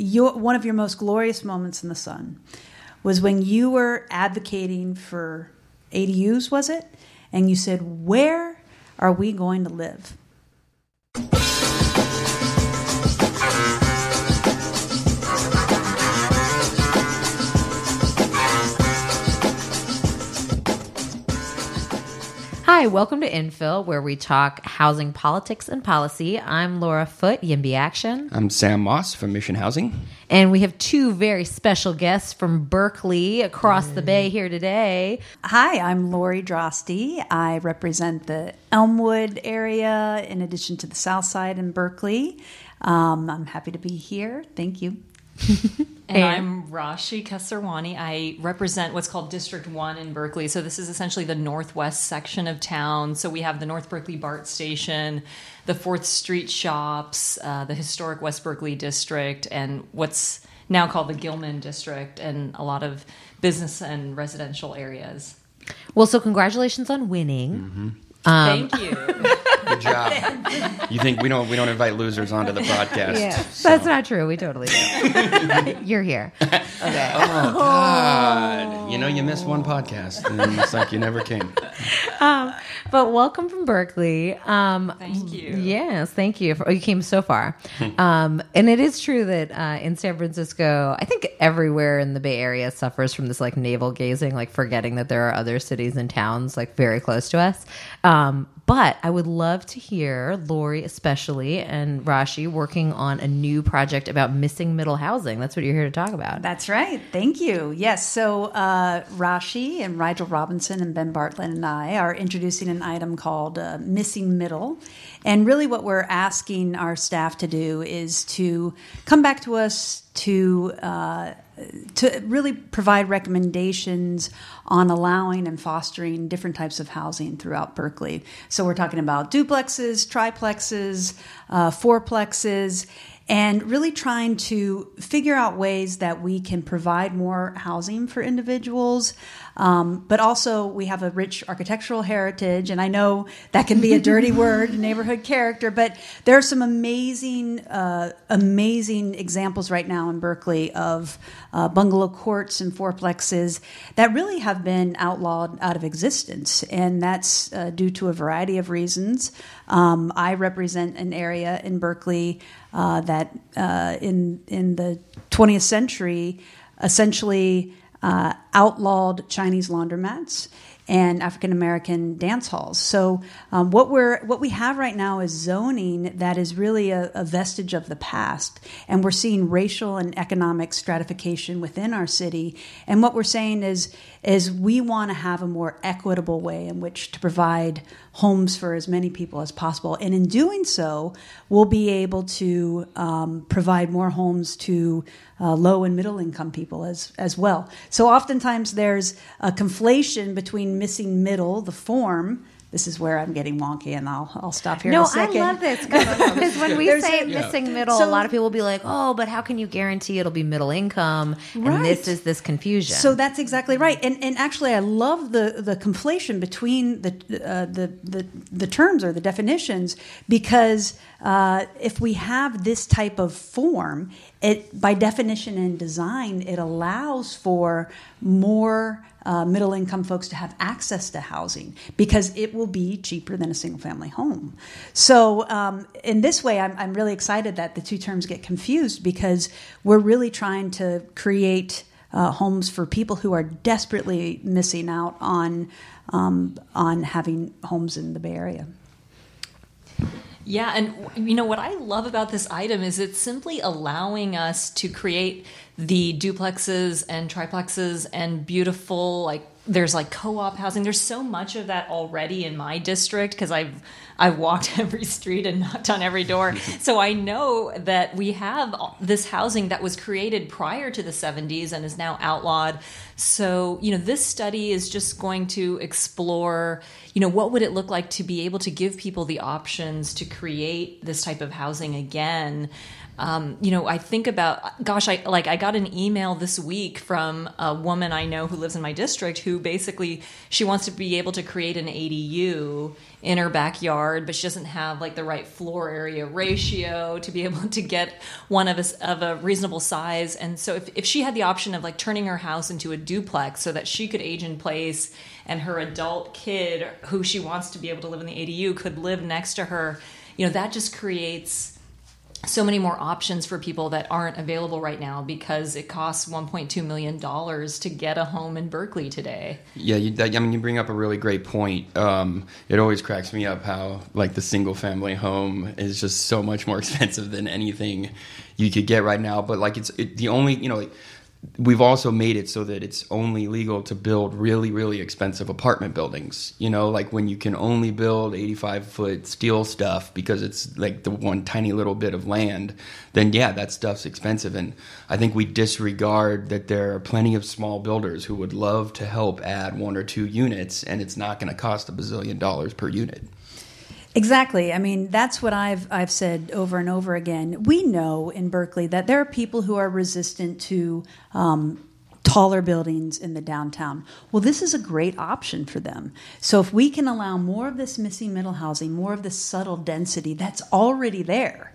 your one of your most glorious moments in the sun was when you were advocating for ADUs, was it? And you said, "Where are we going to live?" Hi, welcome to Infill, where we talk housing politics and policy. I'm Laura Foote, Yimby Action. I'm Sam Moss from Mission Housing. And we have two very special guests from Berkeley across the bay here today. Hi, I'm Lori Droste. I represent the Elmwood area in addition to the South Side in Berkeley. Um, I'm happy to be here. Thank you. And I'm Rashi Kesarwani. I represent what's called District 1 in Berkeley. So this is essentially the northwest section of town. So we have the North Berkeley BART station, the 4th Street shops, uh, the historic West Berkeley district, and what's now called the Gilman district, and a lot of business and residential areas. Well, so congratulations on winning. Thank you. Good job. you think we don't we don't invite losers onto the podcast? so- That's not true. We totally do. You're here. Okay. Oh God! You know you missed one podcast, and it's like you never came. But welcome from Berkeley. Um, Thank you. Yes, thank you. For, oh, you came so far. um, and it is true that uh, in San Francisco, I think everywhere in the Bay Area suffers from this like navel gazing, like forgetting that there are other cities and towns like very close to us. Um, but I would love to hear Lori, especially, and Rashi working on a new project about missing middle housing. That's what you're here to talk about. That's right. Thank you. Yes. So uh, Rashi and Rigel Robinson and Ben Bartlett and I are introducing an item called uh, Missing Middle. And really, what we're asking our staff to do is to come back to us to. Uh, to really provide recommendations on allowing and fostering different types of housing throughout Berkeley. So we're talking about duplexes, triplexes, uh, fourplexes, and really trying to figure out ways that we can provide more housing for individuals. Um, but also, we have a rich architectural heritage, and I know that can be a dirty word, neighborhood character, but there are some amazing, uh, amazing examples right now in Berkeley of uh, bungalow courts and fourplexes that really have been outlawed out of existence, and that's uh, due to a variety of reasons. Um, I represent an area in Berkeley uh, that uh, in in the 20th century essentially uh, outlawed Chinese laundromats and African American dance halls. So um, what we're what we have right now is zoning that is really a, a vestige of the past, and we're seeing racial and economic stratification within our city. And what we're saying is is we want to have a more equitable way in which to provide homes for as many people as possible, and in doing so, we'll be able to um, provide more homes to uh, low and middle income people as as well. So oftentimes there's a conflation between missing middle, the form. This is where I'm getting wonky, and I'll I'll stop here. in No, a I second. love this because when we There's say a- missing middle, So- a lot of people will be like, "Oh, but how can you guarantee it'll be middle income?" And Right. this is this confusion. So that's exactly right, and and actually, I love the the conflation between the uh, the, the the terms or the definitions because uh, if we have this type of form, it by definition and design, it allows for more. Uh, middle income folks to have access to housing because it will be cheaper than a single family home. So, um, in this way, I'm, I'm really excited that the two terms get confused because we're really trying to create uh, homes for people who are desperately missing out on um, on having homes in the Bay Area. Yeah, and you know what I love about this item is it's simply allowing us to create the duplexes and triplexes and beautiful like there's like co-op housing. There's so much of that already in my district because I've I've walked every street and knocked on every door. So I know that we have this housing that was created prior to the 70s and is now outlawed. So, you know, this study is just going to explore, you know, what would it look like to be able to give people the options to create this type of housing again. Um, you know, I think about, gosh, I like I got an email this week from a woman I know who lives in my district who basically she wants to be able to create an ADU in her backyard, but she doesn't have like the right floor area ratio to be able to get one of a, of a reasonable size. And so if, if she had the option of like turning her house into a duplex so that she could age in place and her adult kid who she wants to be able to live in the ADU could live next to her, you know, that just creates so many more options for people that aren't available right now because it costs 1.2 million dollars to get a home in Berkeley today. Yeah, you, I mean, you bring up a really great point. Um, it always cracks me up how like the single family home is just so much more expensive than anything you could get right now. But like, it's it, the only you know. Like, we've also made it so that it's only legal to build really really expensive apartment buildings you know? Like when you can only build 85 foot steel stuff because it's like the one tiny little bit of land then yeah that stuff's expensive. And i think we disregard that there are plenty of small builders who would love to help add one or two units and it's not going to cost a bazillion dollars per unit Exactly. I mean, that's what I've I've said over and over again. We know in Berkeley that there are people who are resistant to um, taller buildings in the downtown. Well, this is a great option for them. So if we can allow more of this missing middle housing, more of this subtle density that's already there,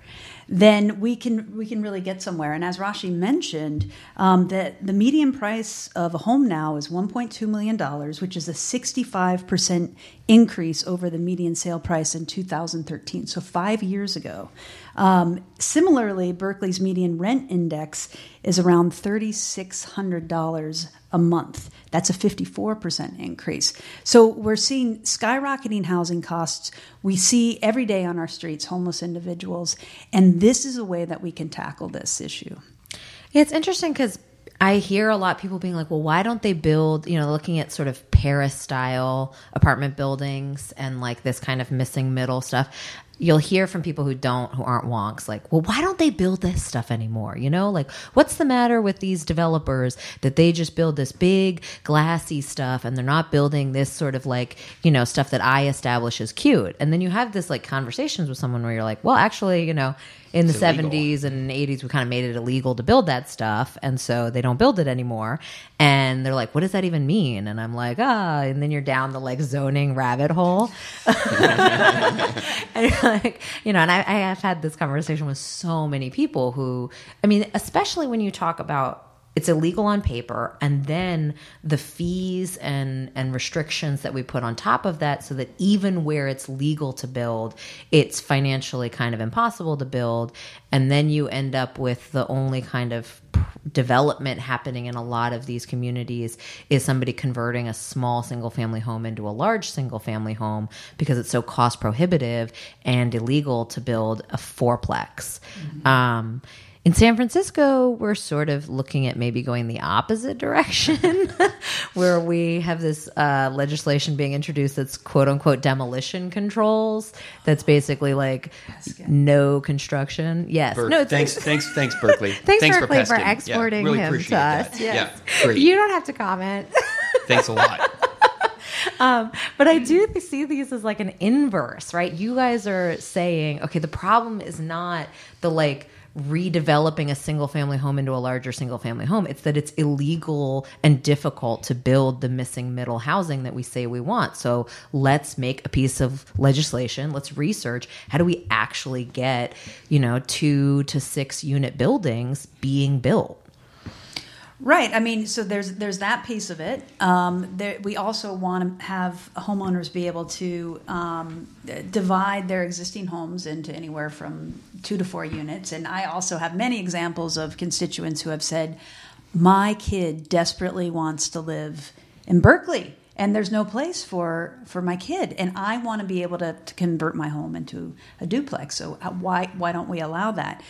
then we can we can really get somewhere. And as Rashi mentioned, um, that the median price of a home now is 1.2 million dollars, which is a 65 percent increase over the median sale price in 2013. So five years ago. Um, similarly, Berkeley's median rent index is around $3,600 a month. That's a 54% increase. So we're seeing skyrocketing housing costs. We see every day on our streets homeless individuals, and this is a way that we can tackle this issue. It's interesting because I hear a lot of people being like, well, why don't they build, you know, looking at sort of Paris style apartment buildings and like this kind of missing middle stuff. You'll hear from people who don't who aren't wonks like well why don't they build this stuff anymore? You know like what's the matter with these developers that they just build this big glassy stuff and they're not building this sort of like you know stuff that i establish as cute? And then you have this like conversations with someone where you're like well actually you know in It's the illegal. 70s and 80s we kind of made it illegal to build that stuff and so they don't build it anymore. And they're like what does that even mean? And i'm like ah and then you're down the like zoning rabbit hole. And you're like, you know, and I, I have had this conversation with so many people who, I mean, especially when you talk about it's illegal on paper, and then the fees and and restrictions that we put on top of that, so that even where it's legal to build, it's financially kind of impossible to build, and then you end up with the only kind of development happening in a lot of these communities is somebody converting a small single family home into a large single family home because it's so cost prohibitive and illegal to build a fourplex. Um, in San Francisco, we're sort of looking at maybe going the opposite direction, where we have this uh, legislation being introduced that's quote unquote demolition controls. That's basically like no construction. Yes, Berk- no. It's, thanks, thanks, thanks, Berkeley. Thanks, Berkeley, for, Peskin. Yeah, exporting really him to that. us. Yes. Yeah, great. You don't have to comment. thanks a lot. um, but I do see these as like an inverse, right? You guys are saying, okay, the problem is not the like redeveloping a single family home into a larger single family home. It's that it's illegal and difficult to build the missing middle housing that we say we want. So let's make a piece of legislation. Let's research how do we actually get, you know, two to six unit buildings being built. Right. I mean, so there's there's that piece of it. Um, there, we also want to have homeowners be able to um, divide their existing homes into anywhere from two to four units. And I also have many examples of constituents who have said, "My kid desperately wants to live in Berkeley." And there's no place for, for my kid, and I want to be able to, to convert my home into a duplex. So uh, why why don't we allow that?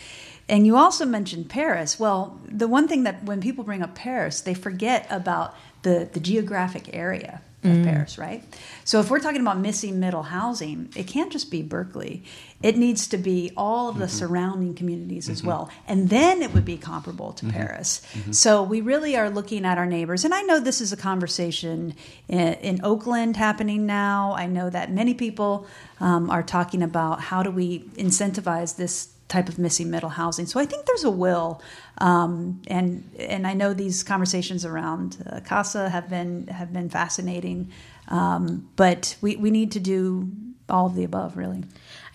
And you also mentioned Paris. Well, the one thing that when people bring up Paris, they forget about the, the geographic area of mm. Paris, right? So if we're talking about missing middle housing, it can't just be Berkeley. It needs to be all of the mm-hmm. surrounding communities as mm-hmm. well. And then it would be comparable to mm-hmm. Paris. So we really are looking at our neighbors. And I know this is a conversation in, in Oakland happening now. I know that many people um, are talking about how do we incentivize this type of missing middle housing. So I think there's a will, um, and and I know these conversations around uh, CASA have been have been fascinating, um, but we we need to do all of the above, really.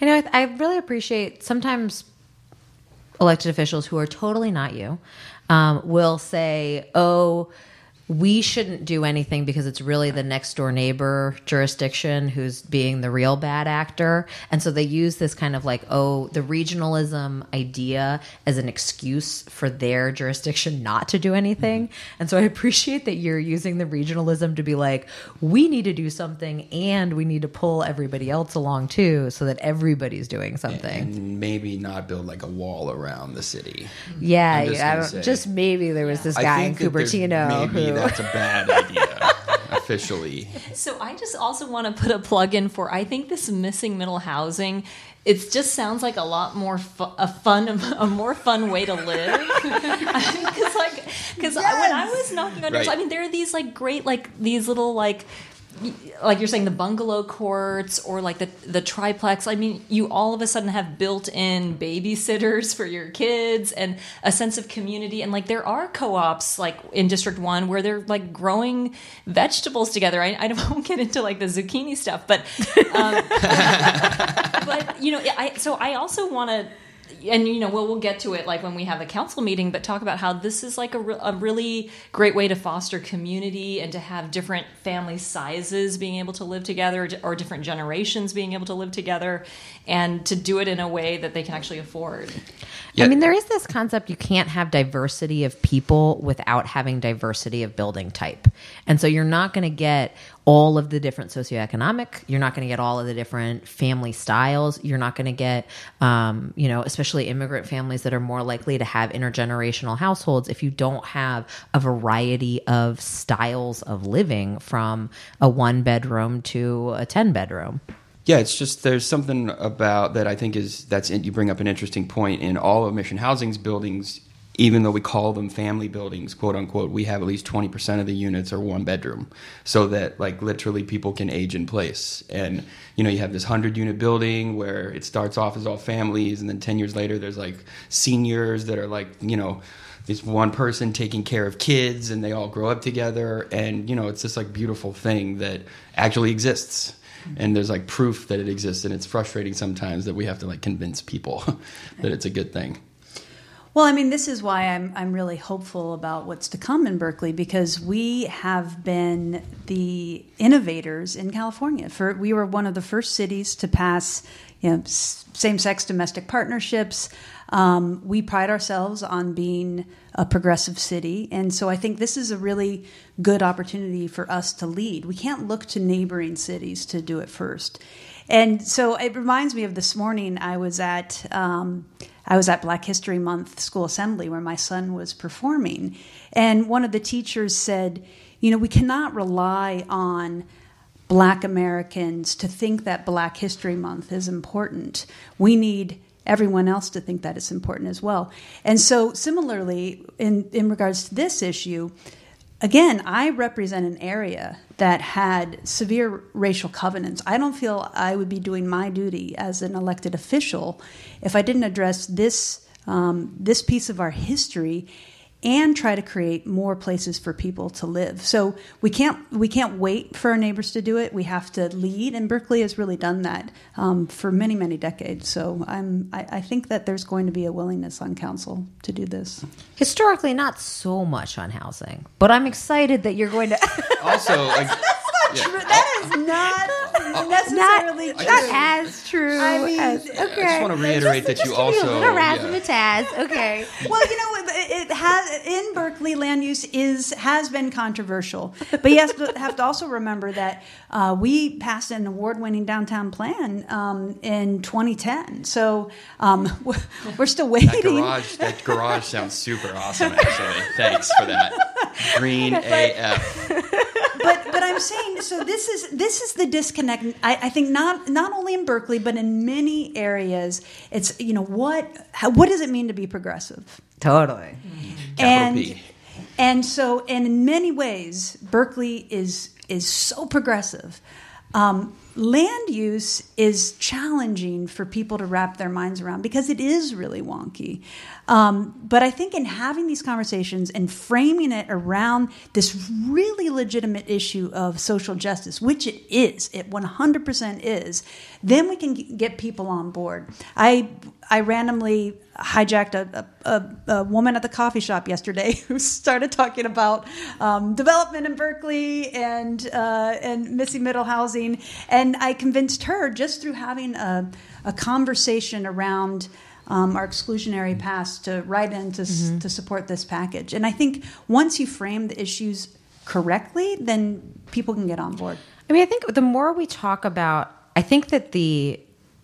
I know. I, I really appreciate sometimes elected officials who are totally not you um, will say, "Oh." We shouldn't do anything because it's really the next door neighbor jurisdiction who's being the real bad actor. And so they use this kind of like, oh, the regionalism idea as an excuse for their jurisdiction not to do anything. Mm-hmm. And so I appreciate that you're using the regionalism to be like, we need to do something and we need to pull everybody else along too so that everybody's doing something. And maybe not build like a wall around the city. Yeah, just yeah, I don't- say. just maybe there was this guy in Cupertino who. That's a bad idea officially. So I just also want to put a plug in for I think this missing middle housing. It just sounds like a lot more fu- a fun, a more fun way to live. Because like, because when I was knocking on doors, Right. I mean, there are these like great like these little like. Like you're saying, the bungalow courts or like the the triplex. I mean, you all of a sudden have built-in babysitters for your kids and a sense of community. And like there are co-ops like in District One where they're like growing vegetables together. I, I won't get into like the zucchini stuff, but um, but you know, I so I also want to. And you know, we'll we'll get to it like when we have a council meeting, but talk about how this is like a, re- a really great way to foster community and to have different family sizes being able to live together, or different generations being able to live together, and to do it in a way that they can actually afford. Yeah. I mean, there is this concept you can't have diversity of people without having diversity of building type. And so you're not going to get all of the different socioeconomic, you're not going to get all of the different family styles, you're not going to get, um, you know, especially immigrant families that are more likely to have intergenerational households if you don't have a variety of styles of living from a one bedroom to a 10 bedroom. Yeah, it's just there's something about that I think is that's you bring up an interesting point in all of Mission Housing's buildings. Even though we call them family buildings, quote unquote, we have at least twenty percent of the units are one bedroom, so that like literally people can age in place. And you know, you have this hundred unit building where it starts off as all families, and then ten years later, there's like seniors that are like you know this one person taking care of kids, and they all grow up together, and you know, it's this like beautiful thing that actually exists and there's like proof that it exists and it's frustrating sometimes that we have to like convince people that it's a good thing Well, I mean, this is why I'm I'm really hopeful about what's to come in Berkeley because we have been the innovators in California. For we were one of the first cities to pass, you know, same-sex domestic partnerships. Um, we pride ourselves on being a progressive city, and so I think this is a really good opportunity for us to lead. We can't look to neighboring cities to do it first. And so it reminds me of this morning. I was at um, I was at Black History Month school assembly where my son was performing, and one of the teachers said, "You know, we cannot rely on." Black Americans to think that Black History Month is important. We need everyone else to think that it's important as well. And so, similarly, in, in regards to this issue, again, I represent an area that had severe racial covenants. I don't feel I would be doing my duty as an elected official if I didn't address this um, this piece of our history and try to create more places for people to live. So we can't we can't wait for our neighbors to do it. We have to lead, and Berkeley has really done that um, for many many decades. So I'm I, I think that there's going to be a willingness on council to do this. Historically, not so much on housing, but I'm excited that you're going to. also like yeah. That is not necessarily not, true. not as true. I mean, as, I okay. I just want to reiterate that you Just me also a little yeah. razzmatazz. Okay. well, you know, it, it has in Berkeley, land use is has been controversial, but you have to, have to also remember that uh, we passed an award-winning downtown plan um, in 2010. So um, we're, still that waiting. garage that garage sounds super awesome actually thanks for that green af but but I'm saying so. This is this is the disconnect. I, I think not not only in Berkeley, but in many areas. It's you know what how, what does it mean to be progressive? Totally. and P. and so and in many ways berkeley is is so progressive um, land use is challenging for people to wrap their minds around because it is really wonky. Um, but I think in having these conversations and framing it around this really legitimate issue of social justice, which it is, it 100% is, then we can get people on board. I I randomly hijacked a, a, a, woman at the coffee shop yesterday who started talking about um, development in Berkeley and uh, and missing middle housing, and I convinced her just through having a, a conversation around. Um, our exclusionary past to write in to, mm-hmm. to support this package. And I think once you frame the issues correctly, then people can get on board. I mean, I think the more we talk about, I think that the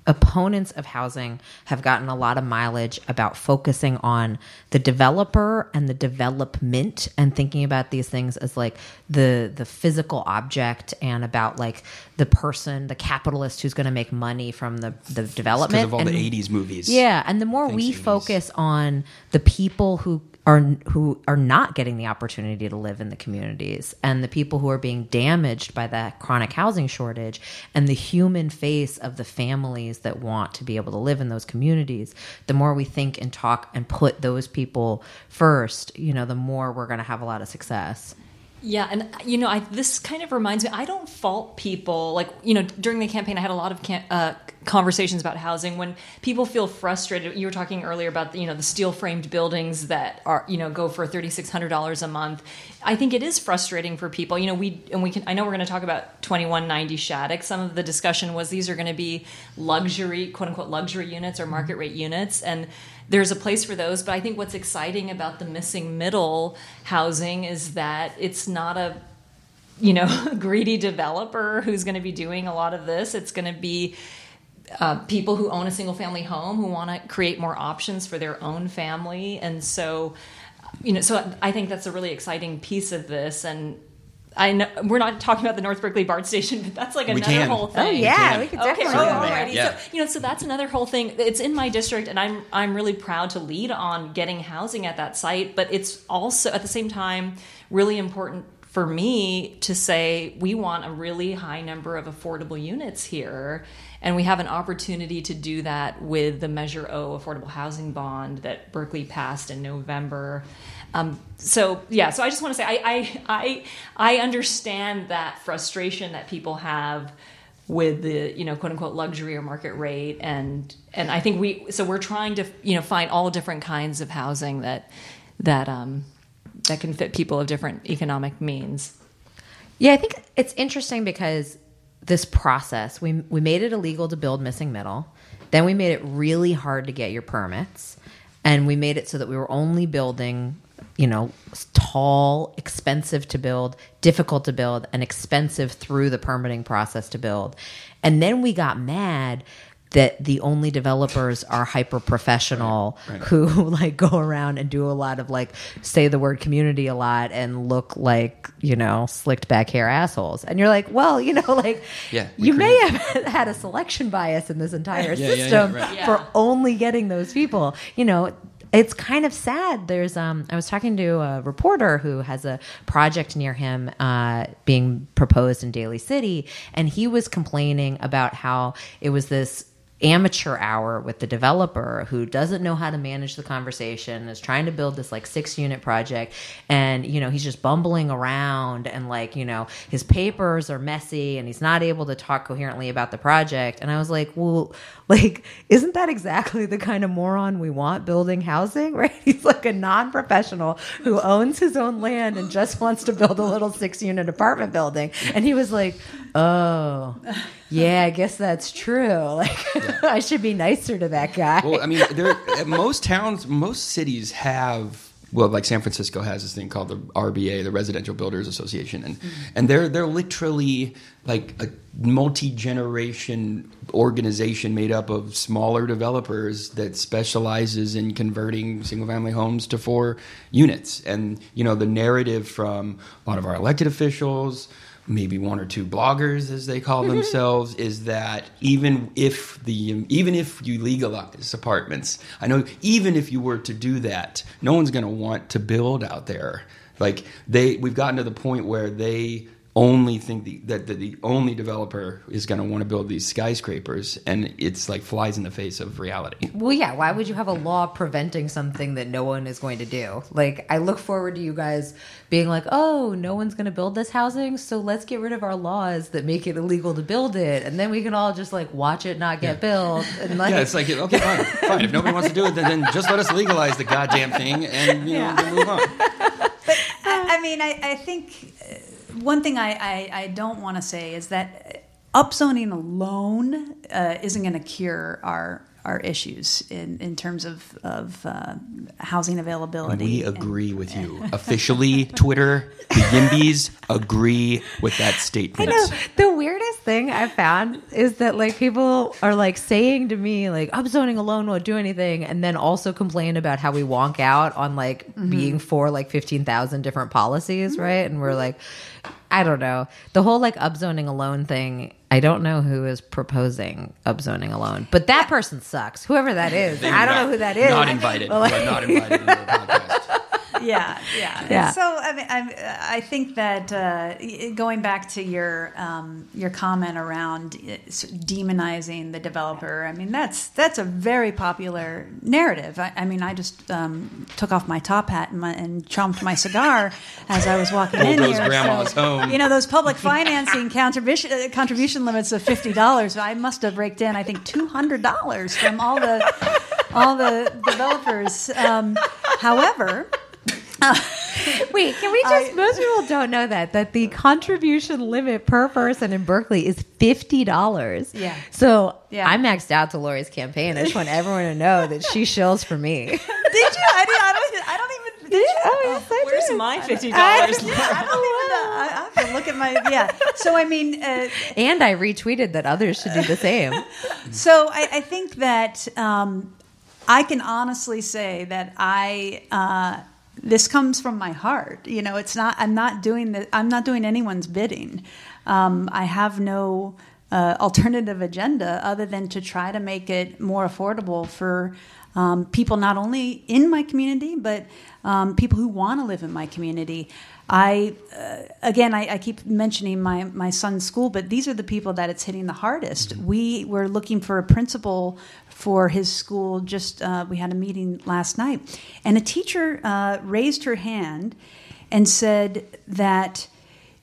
opponents of housing have gotten a lot of mileage about focusing on the developer and the development and thinking about these things as like the the physical object and about like the person the capitalist who's going to make money from the the development of all and, the 80s movies yeah and the more we 80s. focus on the people who are who are not getting the opportunity to live in the communities. And the people who are being damaged by that chronic housing shortage and the human face of the families that want to be able to live in those communities the more we think and talk and put those people first you know the more we're going to have a lot of success yeah, and you know, I, this kind of reminds me. I don't fault people. Like you know, during the campaign, I had a lot of can, uh, conversations about housing when people feel frustrated. You were talking earlier about you know the steel framed buildings that are you know go for thirty six hundred dollars a month. I think it is frustrating for people. You know, we and we can. I know we're going to talk about twenty one ninety Shattuck. Some of the discussion was these are going to be luxury, quote unquote, luxury units or market rate units, and there's a place for those. But I think what's exciting about the missing middle housing is that it's not a you know greedy developer who's going to be doing a lot of this. It's going to be uh, people who own a single family home who want to create more options for their own family, and so you know, so I think that's a really exciting piece of this, and I know we're not talking about the North Berkeley BART station, but that's like another whole oh, thing. Oh yeah, we, we could definitely. Okay, oh, alrighty. Yeah. So you know, so that's another whole thing. It's in my district, and I'm I'm really proud to lead on getting housing at that site. But it's also at the same time really important for me to say we want a really high number of affordable units here. And we have an opportunity to do that with the Measure O affordable housing bond that Berkeley passed in November. Um, so yeah, so I just want to say I, I I I understand that frustration that people have with the you know quote unquote luxury or market rate and and I think we so we're trying to you know find all different kinds of housing that that um that can fit people of different economic means. Yeah, I think it's interesting because this process we we made it illegal to build missing middle, then we made it really hard to get your permits, and we made it so that we were only building you know, tall, expensive to build, difficult to build, and expensive through the permitting process to build. And then we got mad that the only developers are hyper professional right, right. who like go around and do a lot of like say the word community a lot and look like you know slicked back hair assholes and you're like well you know like yeah, you may have had a selection bias in this entire yeah, system yeah, right. for only getting those people you know it's kind of sad. There's um, I was talking to a reporter who has a project near him uh, being proposed in Daly City, and he was complaining about how it was this amateur hour with the developer who doesn't know how to manage the conversation is trying to build this like six unit project and you know he's just bumbling around and like you know his papers are messy and he's not able to talk coherently about the project and i was like well like isn't that exactly the kind of moron we want building housing right he's like a non-professional who owns his own land and just wants to build a little six unit apartment building and he was like oh yeah, I guess that's true. Like, yeah. I should be nicer to that guy. Well, I mean, there, most towns, most cities have. Well, like San Francisco has this thing called the RBA, the Residential Builders Association, and mm-hmm. and they're they're literally like a multi generation organization made up of smaller developers that specializes in converting single family homes to four units. And you know, the narrative from a lot of our elected officials maybe one or two bloggers as they call mm-hmm. themselves is that even if the even if you legalize apartments i know even if you were to do that no one's going to want to build out there. Like they we've gotten to the point where they only think the, that the, the only developer is going to want to build these skyscrapers, and it's like flies in the face of reality. Well, yeah. Why would you have a law preventing something that no one is going to do? Like, I look forward to you guys being like, "Oh, no one's going to build this housing, so let's get rid of our laws that make it illegal to build it, and then we can all just like watch it not get built." And like, Yeah, it's like okay, fine, fine. If nobody wants to do it, then, then just let us legalize the goddamn thing and you know Yeah. move on. I, I mean, I, I think one thing I, I, I don't want to say is that upzoning alone uh, isn't going to cure our our issues in, in terms of of uh, housing availability. We and- agree with you. Officially, Twitter, the Yimbies agree with that statement. I know the weirdest thing I found is that like people are like saying to me like upzoning alone won't do anything, and then also complain about how we wonk out on like mm-hmm. being for like fifteen thousand different policies, mm-hmm. right? And we're like, I don't know the whole like upzoning alone thing. I don't know who is proposing upzoning alone, but that person sucks. Whoever that is, I don't know who that is. Not invited. But, like- not invited in the podcast. Yeah, yeah, Yeah. So I mean, I, I think that uh, going back to your um, your comment around uh, demonizing the developer, I mean that's that's a very popular narrative. I, I mean, I just um, took off my top hat and, my, and chomped my cigar as I was walking in Bulldoze here. grandma's home. You know those public financing contribution uh, contribution limits of fifty dollars. I must have raked in, I think, two hundred dollars from all the all the developers. Um, however. Wait, can we just? most people don't know that that the contribution limit per person in Berkeley is fifty dollars. Yeah. So Yeah. I maxed out to Lori's campaign. I just want everyone to know that she shills for me. Did you? I, did, I don't. I don't even. Did you? Oh, yes, I Where's did. my fifty dollars? I don't even. know. I, I have to look at my. Yeah. So I mean, uh, And I retweeted that others should do the same. so I, I think that um, I can honestly say that I. Uh, this comes from my heart. You know, it's not. I'm not doing the. I'm not doing anyone's bidding. Um, I have no uh, alternative agenda other than to try to make it more affordable for um, people not only in my community but um, people who want to live in my community. I uh, again, I, I keep mentioning my my son's school, but these are the people that it's hitting the hardest. We were looking for a principal for his school. Just uh, we had a meeting last night, and a teacher uh, raised her hand and said that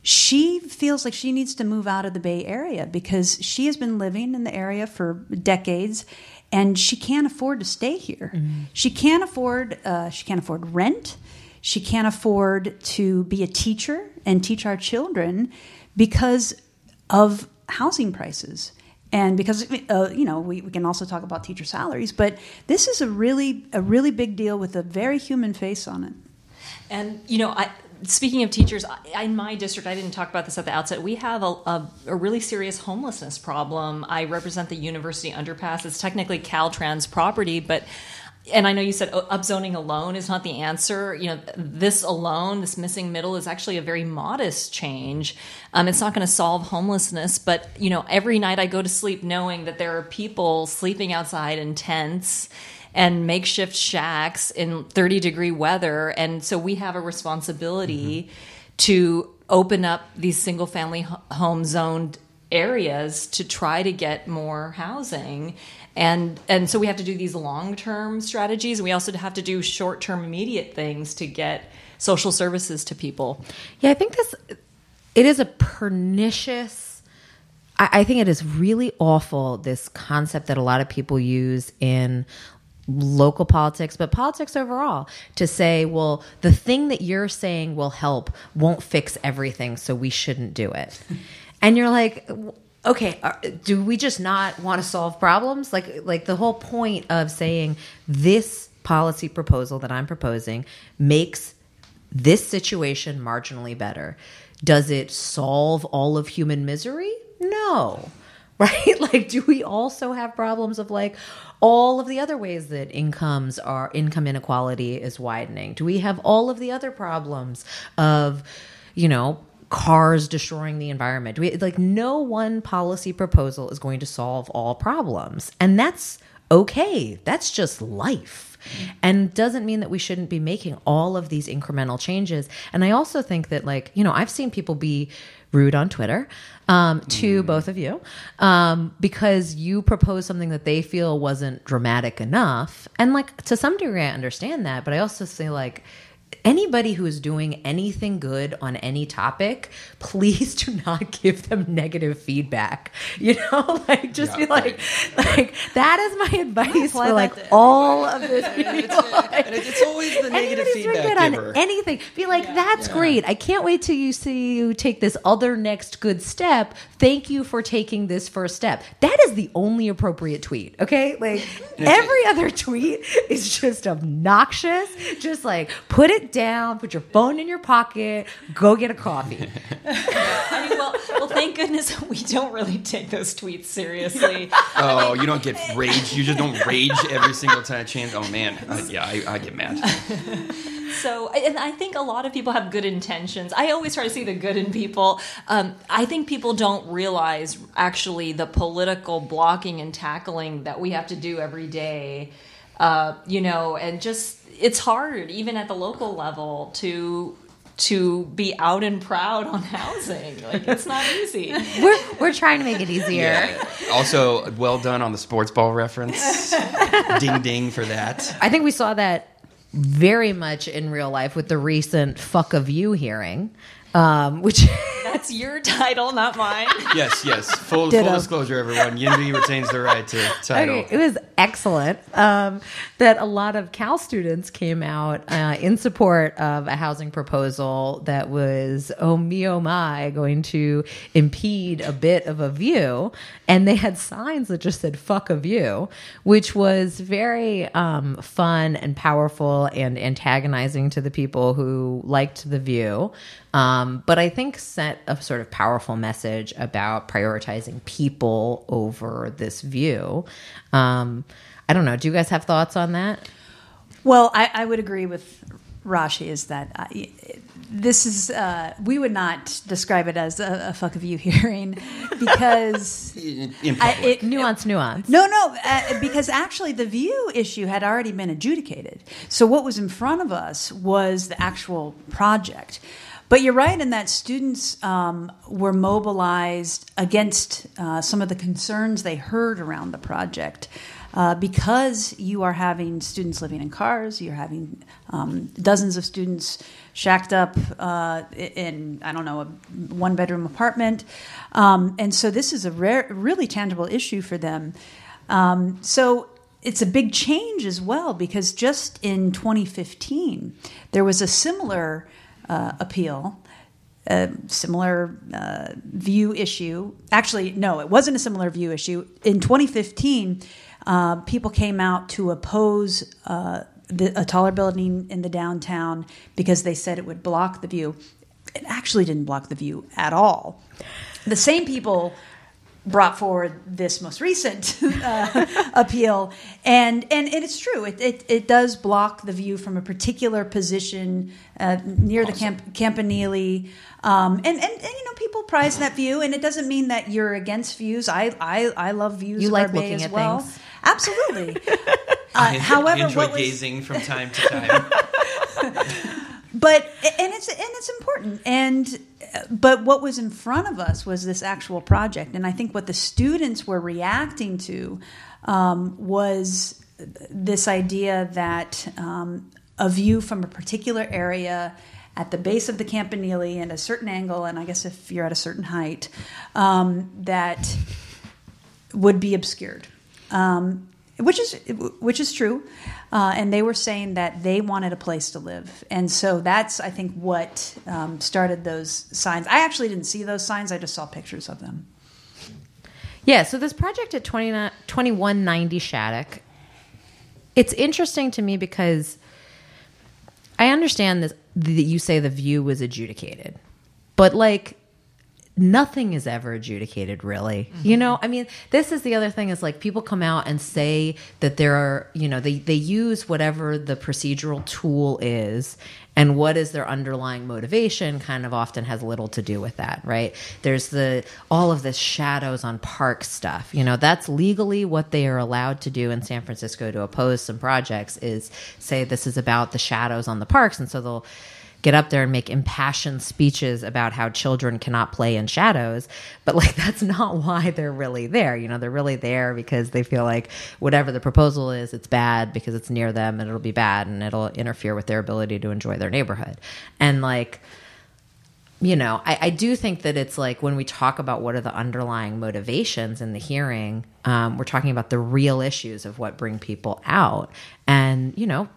she feels like she needs to move out of the Bay Area because she has been living in the area for decades and she can't afford to stay here. She can't afford uh, she can't afford rent. She can't afford to be a teacher and teach our children because of housing prices. And because uh, you know, we, we can also talk about teacher salaries, but this is a really a really big deal with a very human face on it. And you know, I, speaking of teachers, in my district, I didn't talk about this at the outset. We have a, a, a really serious homelessness problem. I represent the University Underpass. It's technically Caltrans property, but and I know you said upzoning alone is not the answer. You know, this alone, this missing middle, is actually a very modest change. Um, it's not going to solve homelessness, but you know, every night I go to sleep knowing that there are people sleeping outside in tents and makeshift shacks in 30 degree weather. And so we have a responsibility to open up these single family home zoned areas to try to get more housing. And, and so we have to do these long term strategies. and We also have to do short term immediate things to get social services to people. Yeah, I think this it is a pernicious I, I think it is really awful this concept that a lot of people use in local politics, but politics overall, to say, well, the thing that you're saying will help won't fix everything, so we shouldn't do it. and you're like, okay, are- do we just not want to solve problems? Like, like the whole point of saying this policy proposal that I'm proposing makes this situation marginally better. Does it solve all of human misery? No. Right? Like, do we also have problems of like all of the other ways that incomes are income inequality is widening? Do we have all of the other problems of, you know, cars destroying the environment? We like no one policy proposal is going to solve all problems. And that's okay. That's just life. And doesn't mean that we shouldn't be making all of these incremental changes. And I also think that, like, you know, I've seen people be rude on Twitter um, to both of you um, because you proposed something that they feel wasn't dramatic enough. And, like, to some degree, I understand that. But I also say, like, anybody who is doing anything good on any topic, please do not give them negative feedback. You know, like just Yeah, be like, like that is my advice for like that to all of this. And it's, it's always the negative Anybody's doing feedback good giver. on anything. Be like, that's Yeah. great. I can't wait till you see you take this other next good step. Thank you for taking this first step. That is the only appropriate tweet. Okay, like every other tweet is just obnoxious. Just like put it down, put your phone in your pocket, go get a coffee. I mean, well, well, thank goodness we don't really take those tweets seriously. Oh, you don't get rage. You just don't rage every single time chance. Oh man, uh, yeah, I, I get mad. So, and I think a lot of people have good intentions. I always try to see the good in people. Um, I think people don't realize actually the political blocking and tackling that we have to do every day. Uh, you know, and just it's hard even at the local level to to be out and proud on housing. Like it's not easy. We're we're trying to make it easier. Yeah. Also, well done on the sports ball reference. ding ding for that. I think we saw that very much in real life with the recent "fuck of you" hearing, um, which That's your title, not mine. Yes, yes. Full, full disclosure, everyone. Yimby retains the right to title. Okay, it was excellent. Um, that a lot of Cal students came out uh, in support of a housing proposal that was, oh me, oh my, going to impede a bit of a view. And they had signs that just said fuck a view, which was very um, fun and powerful and antagonizing to the people who liked the view. Um, but I think sent a sort of powerful message about prioritizing people over this view. Um, I don't know. Do you guys have thoughts on that? Well, I, I would agree with Rashi is that I, this is uh, we would not describe it as a, a fuck of you hearing because In, in I, it, Nuance, nuance. no, no, uh, because actually the view issue had already been adjudicated. So what was in front of us was the actual project. But you're right in that students um, were mobilized against uh, some of the concerns they heard around the project. Uh, because you are having students living in cars, you're having um, dozens of students shacked up uh, in, I don't know, a one bedroom apartment. Um, and so this is a rare, really tangible issue for them. Um, so it's a big change as well because just in 2015, there was a similar uh, appeal a similar uh, view issue. Actually, no, it wasn't a similar view issue. In 2015, uh, people came out to oppose uh, the, a taller building in the downtown because they said it would block the view. It actually didn't block the view at all. The same people brought forward this most recent uh, appeal, and and it's true. It, it it does block the view from a particular position uh, near the Camp Campanile, um, and, and and you know people prize that view, and it doesn't mean that you're against views. I I, I love views. You of like bay looking as at well. things. Absolutely. Uh, however, I enjoy what was, gazing from time to time. but and it's and it's important. And but what was in front of us was this actual project. And i think what the students were reacting to um, was this idea that um, a view from a particular area at the base of the campanile and a certain angle and i guess if you're at a certain height um, that would be obscured, um, which is which is true. Uh, and they were saying that they wanted a place to live, and so that's I think what um, started those signs. I actually didn't see those signs; I just saw pictures of them. Yeah, so this project at 29 2190 Shattuck, it's interesting to me because I understand this, that you say the view was adjudicated, but like nothing is ever adjudicated really. You know i mean this is the other thing is like people come out and say that there are you know they they use whatever the procedural tool is and what is their underlying motivation kind of often has little to do with that right? There's the all of this shadows on park stuff. You know that's legally what they are allowed to do in san francisco to oppose some projects is say this is about the shadows on the parks. And so they'll get up there and make impassioned speeches about how children cannot play in shadows but like that's not why they're really there you know they're really there because they feel like whatever the proposal is it's bad because it's near them and it'll be bad and it'll interfere with their ability to enjoy their neighborhood and like you know, I, I, do think that it's like when we talk about what are the underlying motivations in the hearing, um, we're talking about the real issues of what bring people out. And, you know,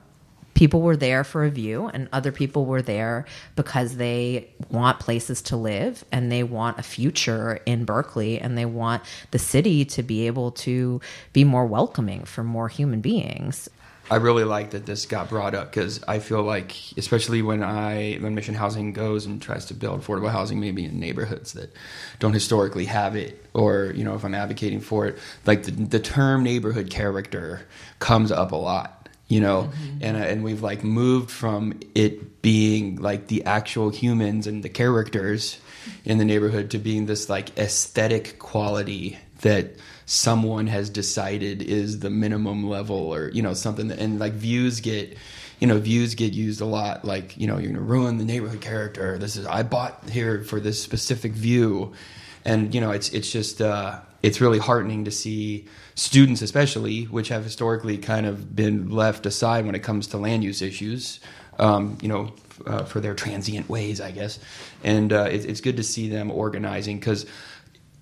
people were there for a view and other people were there because they want places to live and they want a future in Berkeley and they want the city to be able to be more welcoming for more human beings. I really like that this got brought up because I feel like, especially when I when Mission Housing goes and tries to build affordable housing, maybe in neighborhoods that don't historically have it, or you know, if I'm advocating for it, like the, the term neighborhood character comes up a lot you know mm-hmm. and and we've like moved from it being like the actual humans and the characters in the neighborhood to being this like aesthetic quality that someone has decided is the minimum level or you know something that, and like views get you know views get used a lot. Like you know you're gonna ruin the neighborhood character. This is i bought here for this specific view and you know it's it's just uh it's really heartening to see students, especially, which have historically kind of been left aside when it comes to land use issues. Um, you know, uh, for their transient ways, I guess, and uh, it, it's good to see them organizing because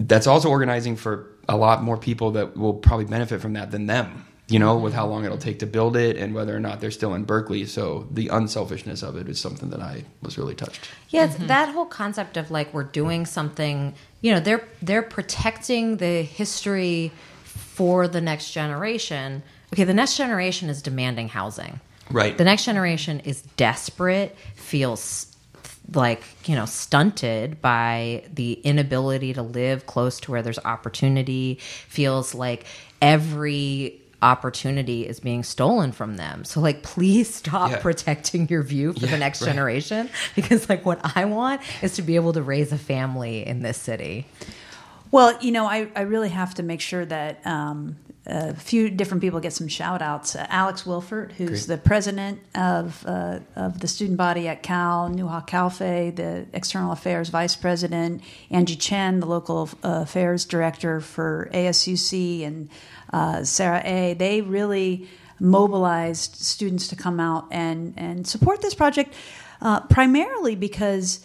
that's also organizing for a lot more people that will probably benefit from that than them. You know, with how long it'll take to build it and whether or not they're still in Berkeley. So the unselfishness of it is something that I was really touched. Yeah, mm-hmm. that whole concept of like we're doing something. You know, they're they're protecting the history for the next generation. Okay, the next generation is demanding housing. Right. The next generation is desperate, feels like, you know, stunted by the inability to live close to where there's opportunity, feels like every opportunity is being stolen from them. So like please stop yeah. protecting your view for yeah, the next right. generation because like what I want is to be able to raise a family in this city. Well, you know, I, I really have to make sure that um, a few different people get some shout outs. Uh, Alex Wilfert, who's Great. the president of, uh, of the student body at Cal, Nuha Khalfay, the external affairs vice president, Angie Chen, the local uh, affairs director for ASUC, and uh, Sarah A. They really mobilized students to come out and, and support this project, uh, primarily because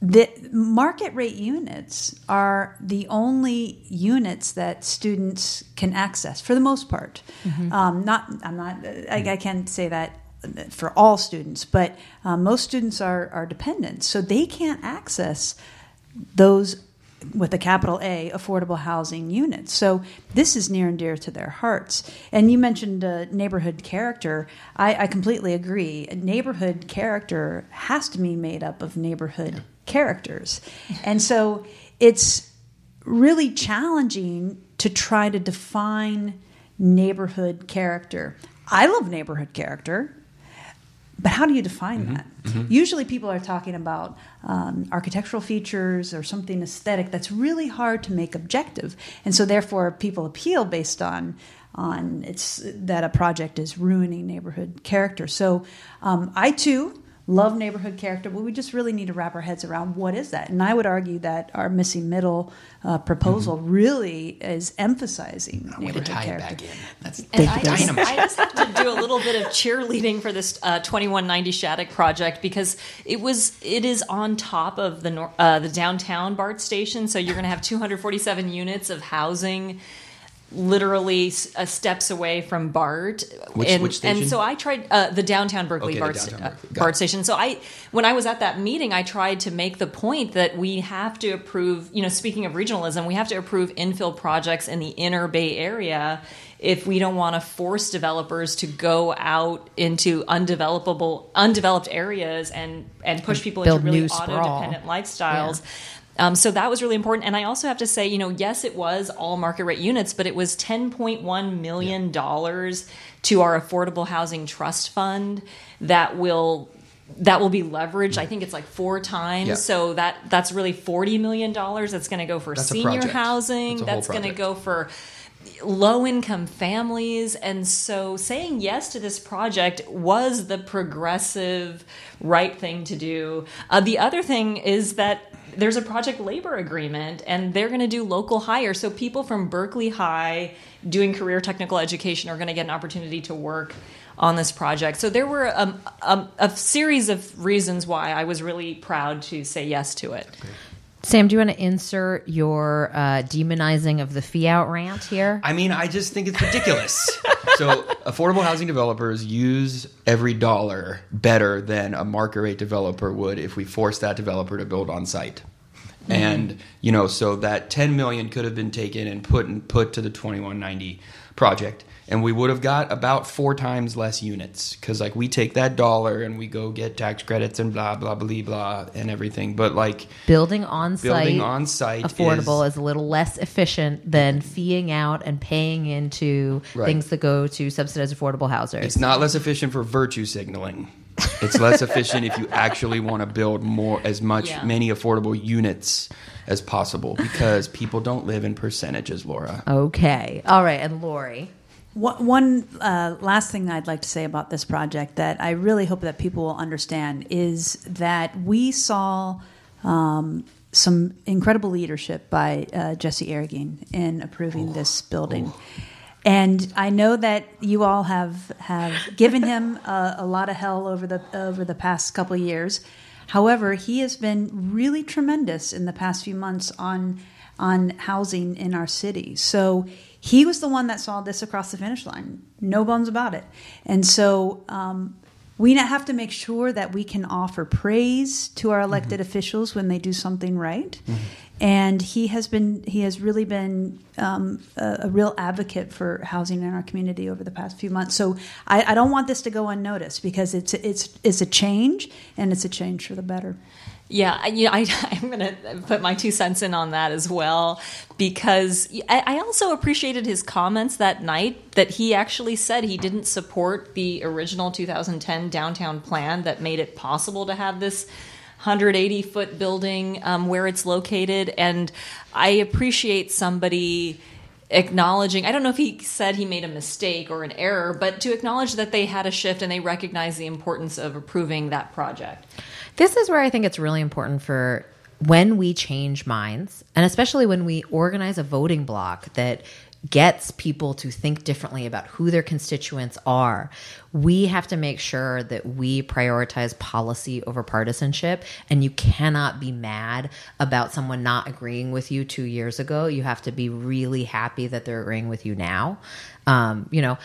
the market rate units are the only units that students can access for the most part. Mm-hmm. Um, not, I'm not, I, I, can't say that for all students, but uh, most students are, are dependent, so they can't access those with a capital A affordable housing units. So this is near and dear to their hearts. And you mentioned uh, neighborhood character. I, I, completely agree. A neighborhood character has to be made up of neighborhood characters. And so it's really challenging to try to define neighborhood character. I love neighborhood character, but how do you define mm-hmm. that? Mm-hmm. Usually people are talking about um, architectural features or something aesthetic that's really hard to make objective. And so therefore people appeal based on on it's that a project is ruining neighborhood character. So um, I too love neighborhood character, but we just really need to wrap our heads around what is that. And I would argue that our missing middle uh, proposal mm-hmm. really is emphasizing I neighborhood character. That's and I just, I just, have to do a little bit of cheerleading for this uh, 2190 Shattuck project because it was it is on top of the uh, the downtown BART station, so you're going to have 247 units of housing literally uh, steps away from BART. Which, and, which station? And so I tried uh, the downtown Berkeley okay, BART, downtown Berkeley. Uh, BART station. So I, when I was at that meeting, I tried to make the point that we have to approve. You know, speaking of regionalism, we have to approve infill projects in the inner Bay Area if we don't want to force developers to go out into undevelopable, undeveloped areas and and push people Build into really auto dependent lifestyles. Um, so that was really important. And I also have to say, you know, yes, it was all market rate units, but it was $10.1 million to our affordable housing trust fund that will that will be leveraged. I think it's like four times. Yeah. So that that's really forty million dollars. That's going to go for That's senior housing. That's That's going to go for low income families. And so saying yes to this project was the progressive right thing to do. Uh, the other thing is that there's a project labor agreement and they're going to do local hire. So people from Berkeley High doing career technical education are going to get an opportunity to work on this project. So there were um, um, a series of reasons why I was really proud to say yes to it. Sam, do you want to insert your uh, demonizing of the fee out rant here? I mean, I just think it's ridiculous. so, affordable housing developers use every dollar better than a market rate developer would if we forced that developer to build on site. And you know, so that 10 million could have been taken and put and put to the 2190 project, and we would have got about four times less units because like we take that dollar and we go get tax credits and blah blah blah blah and everything. But like Building on site, building on site affordable is, is, a little less efficient than feeing out and paying into Right. things that go to subsidized affordable housing It's not less efficient for virtue signaling. It's less efficient if you actually want to build more as much Yeah. many affordable units as possible because people don't live in percentages, Laura. okay. All right. And Lori. One one, uh, last thing I'd like to say about this project that I really hope that people will understand is that we saw um, some incredible leadership by uh, Jesse Arreguin in approving this building. And I know that you all have have given him a, a lot of hell over the over the past couple of years. However, he has been really tremendous in the past few months on on housing in our city. So he was the one that saw this across the finish line. No bones about it. And so um, we have to make sure that we can offer praise to our elected officials when they do something right. And he has been he has really been um, a, a real advocate for housing in our community over the past few months. So I, I don't want this to go unnoticed because it's it's it's a change and it's a change for the better. Yeah, I- you know, I, I'm going to put my two cents in on that as well because I, I also appreciated his comments that night that he actually said he didn't support the original 2010 downtown plan that made it possible to have this 180 foot building um, where it's located, and I appreciate somebody acknowledging i don't know if he said he made a mistake or an error but to acknowledge that they had a shift and they recognize the importance of approving that project This is where I think it's really important for when we change minds, and especially when we organize a voting block that gets people to think differently about who their constituents are. We have to make sure that we prioritize policy over partisanship, and you cannot be mad about someone not agreeing with you two years ago. You have to be really happy that they're agreeing with you now. Um, you know,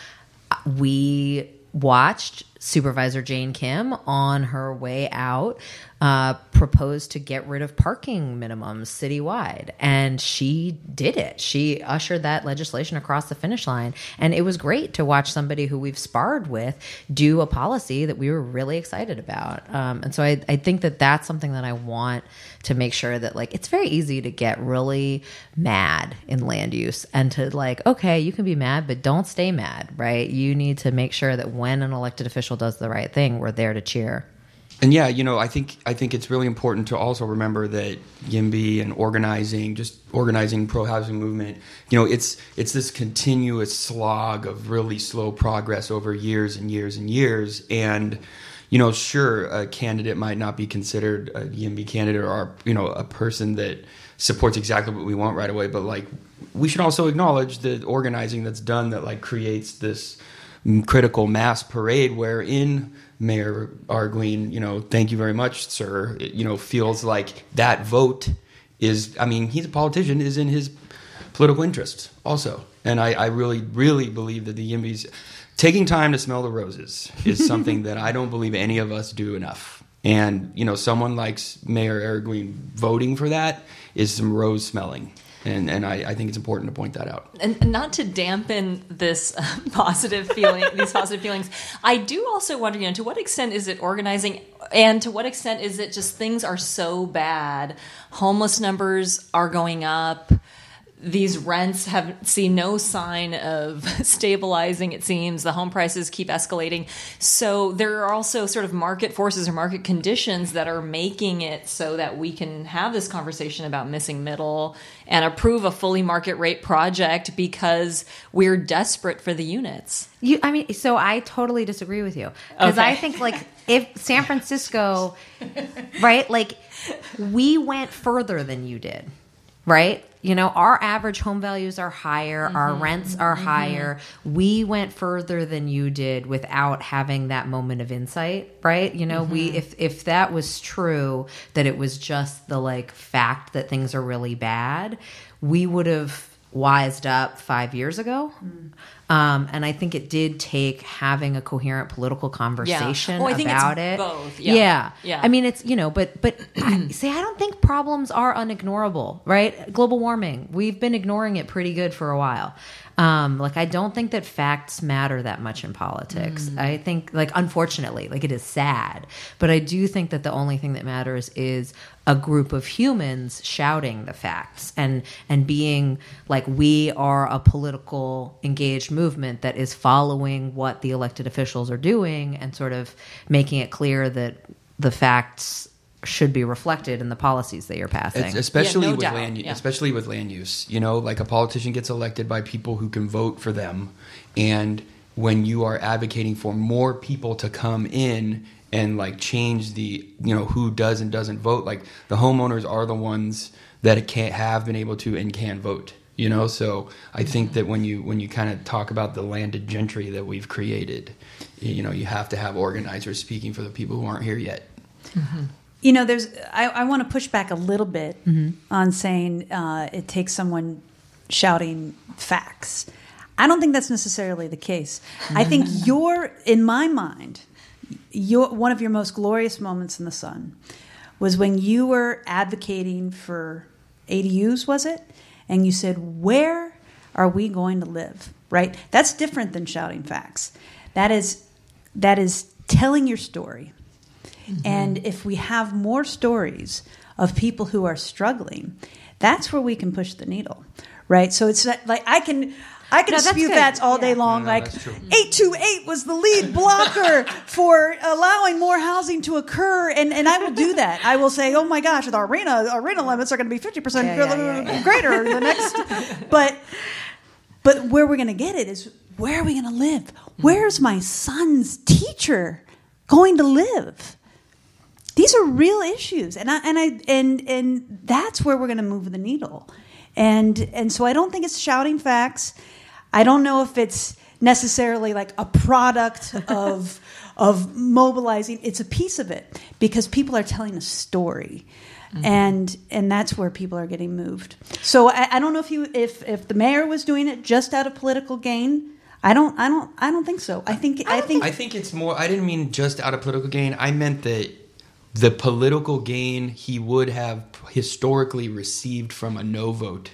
we watched Supervisor Jane Kim on her way out uh, propose to get rid of parking minimums citywide, and she did it. She ushered that legislation across the finish line, and it was great to watch somebody who we've sparred with do a policy that we were really excited about. Um, and so I, I think that that's something that I want to make sure that like it's very easy to get really mad in land use and to like okay you can be mad but don't stay mad right you need to make sure that when an elected official does the right thing we're there to cheer And yeah, you know, I think I think it's really important to also remember that YIMBY and organizing, just organizing pro housing movement, you know, it's it's this continuous slog of really slow progress over years and years and years. And you know, sure, a candidate might not be considered a YIMBY candidate or you know a person that supports exactly what we want right away, but like we should also acknowledge the organizing that's done that like creates this critical mass parade wherein Mayor Arreguin, you know, thank you very much, sir, it, you know, feels like that vote is, I mean, he's a politician, is in his political interest also. And I, I really, really believe that the Yimbys taking time to smell the roses is something that I don't believe any of us do enough. And, you know, someone like Mayor Arreguin voting for that is some rose smelling. and and I, I think it's important to point that out. and not to dampen this uh, positive feeling these positive feelings i do also wonder you know to what extent is it organizing and to what extent is it just things are so bad homeless numbers are going up these rents have seen no sign of stabilizing it seems the home prices keep escalating so there are also sort of market forces or market conditions that are making it so that we can have this conversation about missing middle and approve a fully market rate project because we're desperate for the units You, I mean, so I totally disagree with you because Okay. I think like if San Francisco, right, like we went further than you did, right? You know, our average home values are higher, our mm-hmm. rents are mm-hmm. higher. We went further than you did without having that moment of insight, right? You know, we mm-hmm. if if that was true that it was just the like fact that things are really bad, we would have wised up 5 years ago. Um, and I think it did take having a coherent political conversation I think it's about it. both. Yeah. Yeah. Yeah. I mean, it's, you know, but, but see, I don't think problems are unignorable, right? Global warming, we've been ignoring it pretty good for a while. Um, like, I don't think that facts matter that much in politics. Mm. I think, like, unfortunately, like, it is sad, but I do think that the only thing that matters is a group of humans shouting the facts and and being like we are a political engaged movement that is following what the elected officials are doing and sort of making it clear that the facts should be reflected in the policies that you're passing. It's especially no with doubt, land, yeah. especially with land use. You know, like a politician gets elected by people who can vote for them, and when you are advocating for more people to come in and like change the, you know, who does and doesn't vote, like the homeowners are the ones that can't have been able to and can vote. You know, so I think that when you when you kind of talk about the landed gentry that we've created, you know, you have to have organizers speaking for the people who aren't here yet. Mm-hmm. You know, there's. I, I want to push back a little bit on saying uh, it takes someone shouting facts. I don't think that's necessarily the case. I think your, in my mind, your one of your most glorious moments in the sun was when you were advocating for ADUs. Was it? And you said, "Where are we going to live?" Right. That's different than shouting facts. That is that is telling your story. Mm-hmm. And if we have more stories of people who are struggling, that's where we can push the needle, right? So it's not like I can. I can No, that's dispute good. facts all day long. No, no, like that's true. eight two eight was the lead blocker for allowing more housing to occur, and, and I will do that. I will say, oh my gosh, the RHNA RHNA limits are going to be fifty percent Yeah, yeah, yeah, yeah. greater the next. But but where we're going to get it is where are we going to live? Where's my son's teacher going to live? These are real issues, and I and I and and that's where we're going to move the needle. And and so I don't think it's shouting facts. I don't know if it's necessarily like a product of of mobilizing. It's a piece of it because people are telling a story. Mm-hmm. And and that's where people are getting moved. So I, I don't know if you if if the mayor was doing it just out of political gain. I don't I don't I don't think so. I think I, think I think it's more. I didn't mean just out of political gain. I meant that the political gain he would have historically received from a no vote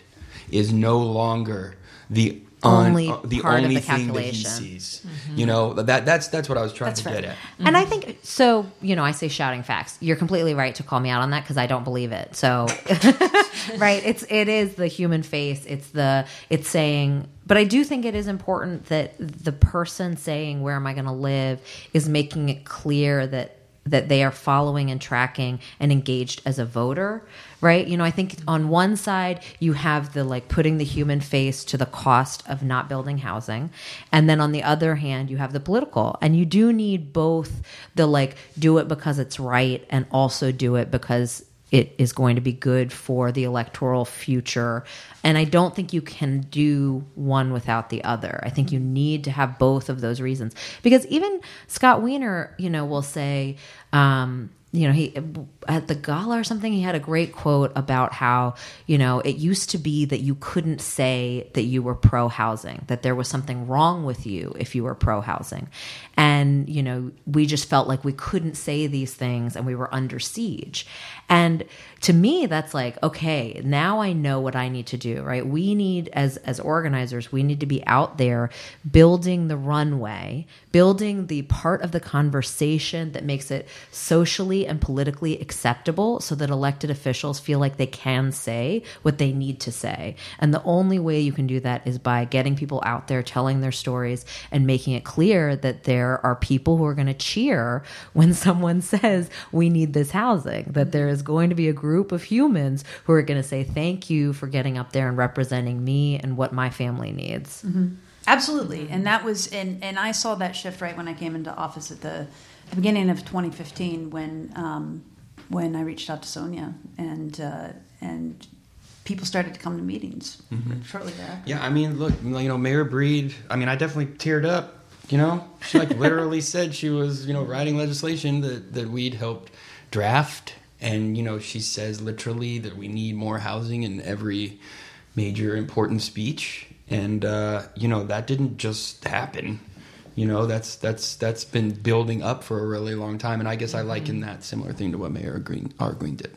is no longer the Only uh, the only the thing that he sees. You know that that's that's what I was trying That's to get at. And I think so. You know, I say shouting facts. You're completely right to call me out on that because I don't believe it. So, right? It's it is the human face. It's the it's saying. But I do think it is important that the person saying where am I going to live is making it clear that that they are following and tracking and engaged as a voter right? You know i think on one side you have the like putting the human face to the cost of not building housing. And then on the other hand you have the political. And you do need both the like do it because it's right and also do it because it is going to be good for the electoral future. And I don't think you can do one without the other. I think you need to have both of those reasons. Because even Scott Wiener, you know, will say, um, you know, he at the gala or something, he had a great quote about how, you know, it used to be that you couldn't say that you were pro housing, that there was something wrong with you if you were pro housing. And, you know, we just felt like we couldn't say these things and we were under siege. And to me, that's like, okay, now I know what I need to do, right? We need, as, as organizers, we need to be out there building the runway, building the part of the conversation that makes it socially and politically acceptable so that elected officials feel like they can say what they need to say. And the only way you can do that is by getting people out there telling their stories and making it clear that there are people who are going to cheer when someone says we need this housing, that there is going to be a group of humans who are going to say thank you for getting up there and representing me and what my family needs. Mm-hmm. Absolutely, and that was and and I saw that shift right when I came into office at the, the beginning of 2015 when um, when I reached out to Sonia and uh, and people started to come to meetings mm-hmm. shortly thereafter. Yeah, I mean, look, you know, Mayor Breed. I mean, I definitely teared up. You know, she like literally said she was, you know, writing legislation that that we'd helped draft, and you know, she says literally that we need more housing in every major important speech, and uh, you know, that didn't just happen. You know that's that's that's been building up for a really long time. And i guess i liken that similar thing to what mayor green R. Green did.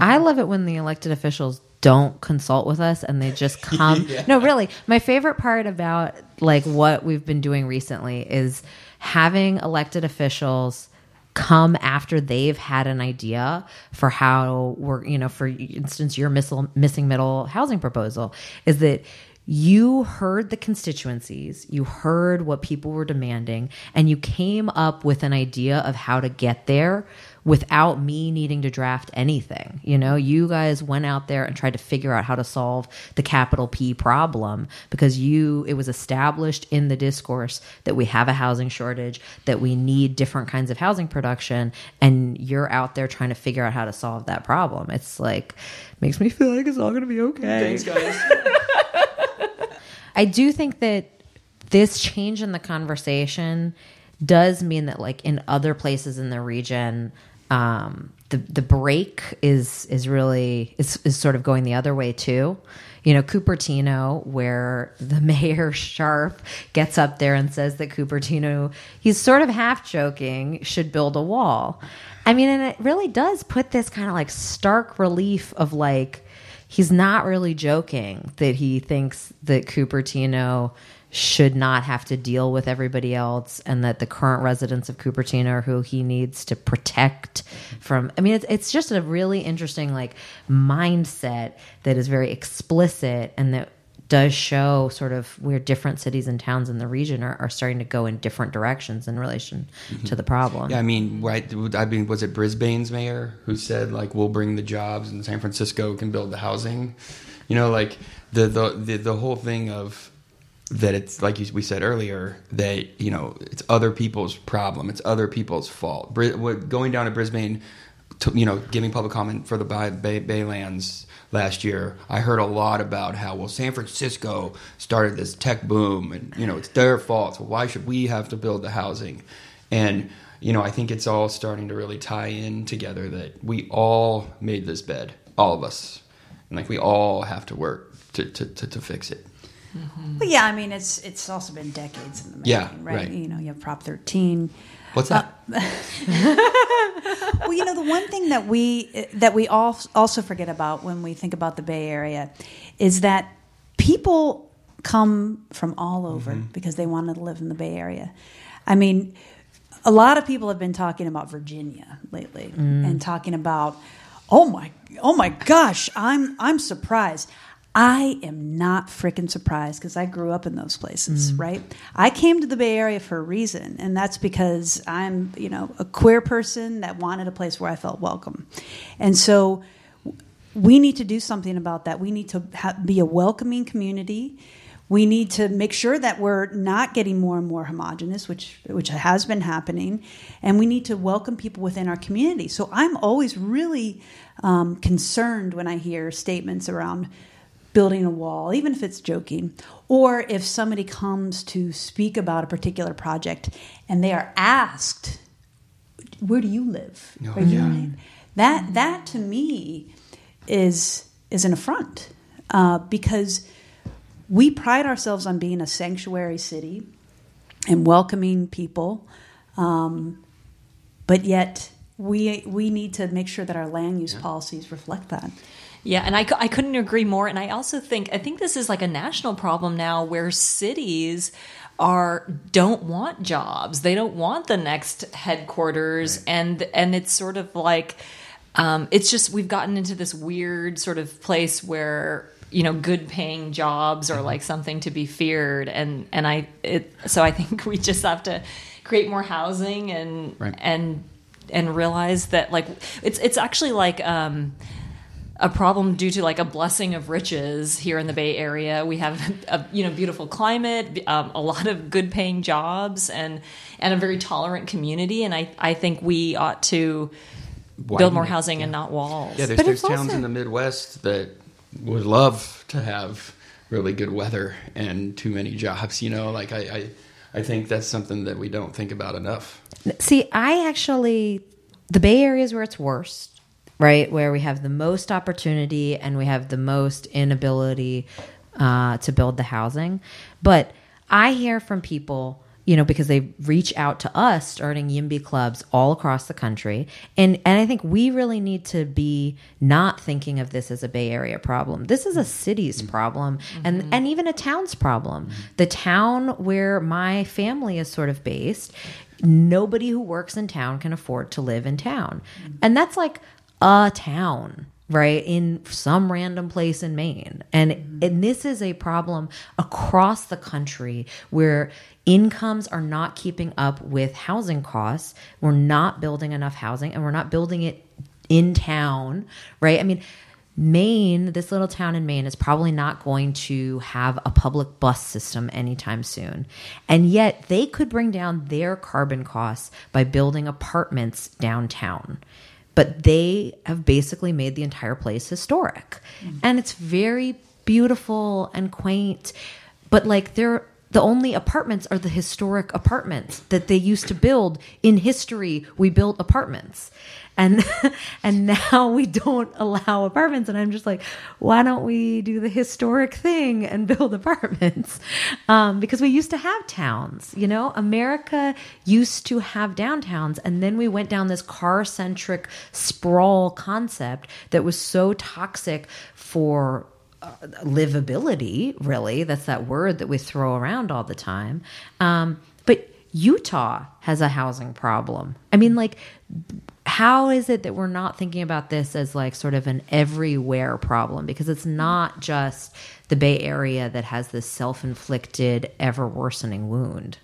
I love it when the elected officials don't consult with us and they just come. Yeah. no really. My favorite part about like what we've been doing recently is having elected officials come after they've had an idea for how we're you know for instance your missile, missing middle housing proposal is that you heard the constituencies, you heard what people were demanding, and you came up with an idea of how to get there without me needing to draft anything. You know, you guys went out there and tried to figure out how to solve the capital P problem because you it was established in the discourse that we have a housing shortage, that we need different kinds of housing production, and you're out there trying to figure out how to solve that problem. It's like makes me feel like it's all going to be okay. Thanks guys. I do think that this change in the conversation does mean that like in other places in the region um, the the break is is really is, is sort of going the other way too. You know cupertino where the mayor Scharf gets up there and says that cupertino he's sort of half joking should build a wall. I mean and it really does put this kind of like stark relief of like he's not really joking that he thinks that Cupertino should not have to deal with everybody else and that the current residents of Cupertino are who he needs to protect from I mean it's it's just a really interesting like mindset that is very explicit and that does show sort of where different cities and towns in the region are, are starting to go in different directions in relation mm-hmm. to the problem. Yeah, I mean, right? I mean, was it Brisbane's mayor who said like we'll bring the jobs and San Francisco can build the housing? You know, like the the the, the whole thing of that it's like we said earlier that you know it's other people's problem, it's other people's fault. Going down to Brisbane, to, you know, giving public comment for the Bay, Bay, Baylands last year, I heard a lot about how well San Francisco started this tech boom, and you know it's their fault. So why should we have to build the housing? And you know, I think it's all starting to really tie in together that we all made this bed, all of us, and like we all have to work to to, to, to fix it. Mm-hmm. Well, yeah, I mean it's it's also been decades in the making, yeah, right? right? You know, you have Prop 13. What's that? Uh, well, you know, the one thing that we that we all also forget about when we think about the Bay Area is that people come from all over mm-hmm. because they wanted to live in the Bay Area. I mean, a lot of people have been talking about Virginia lately mm. and talking about, oh my, oh my gosh, I'm I'm surprised. I am not freaking surprised because I grew up in those places, mm. right? I came to the Bay Area for a reason, and that's because I'm, you know, a queer person that wanted a place where I felt welcome. And so we need to do something about that. We need to ha- be a welcoming community. We need to make sure that we're not getting more and more homogenous, which which has been happening, and we need to welcome people within our community. So I'm always really um, concerned when I hear statements around building a wall, even if it's joking, or if somebody comes to speak about a particular project and they are asked where do you live? Oh, yeah. That that to me is is an affront uh, because we pride ourselves on being a sanctuary city and welcoming people, um, but yet we we need to make sure that our land use policies reflect that. Yeah, and I, I couldn't agree more. And I also think I think this is like a national problem now, where cities are don't want jobs. They don't want the next headquarters, and and it's sort of like um, it's just we've gotten into this weird sort of place where you know good paying jobs are like something to be feared, and and I it so I think we just have to create more housing and Right. and and realize that like it's it's actually like um a problem due to like a blessing of riches here in the Bay Area. We have a you know beautiful climate, um, a lot of good paying jobs, and and a very tolerant community. And I I think we ought to Widen build more it, housing and not walls. Yeah, there's, But there's towns also- in the Midwest that would love to have really good weather and too many jobs. You know, like I, I, I think that's something that we don't think about enough. See, I actually, the Bay Area is where it's worst, right? Where we have the most opportunity and we have the most inability uh, to build the housing. But I hear from people, you know, because they reach out to us starting YIMBY clubs all across the country. And, and I think we really need to be not thinking of this as a Bay Area problem. This is a city's mm-hmm. problem and, mm-hmm. and even a town's problem. Mm-hmm. The town where my family is sort of based nobody who works in town can afford to live in town. And that's like a town, right? In some random place in Maine. And mm-hmm. and this is a problem across the country where incomes are not keeping up with housing costs. We're not building enough housing and we're not building it in town, right? I mean, Maine, this little town in Maine, is probably not going to have a public bus system anytime soon. And yet they could bring down their carbon costs by building apartments downtown. But they have basically made the entire place historic. Mm. And it's very beautiful and quaint. But like they're the only apartments are the historic apartments that they used to build. In history we built apartments. And and now we don't allow apartments. And i'm just like why don't we do the historic thing and build apartments? Um, because we used to have towns you know? America used to have downtowns. And then we went down this car centric sprawl concept that was so toxic for livability really. That's that word that we throw around all the time. Um, but utah has a housing problem. I mean like how is it that we're not thinking about this as like sort of an everywhere problem? Because it's not just the bay area that has this self-inflicted ever worsening wound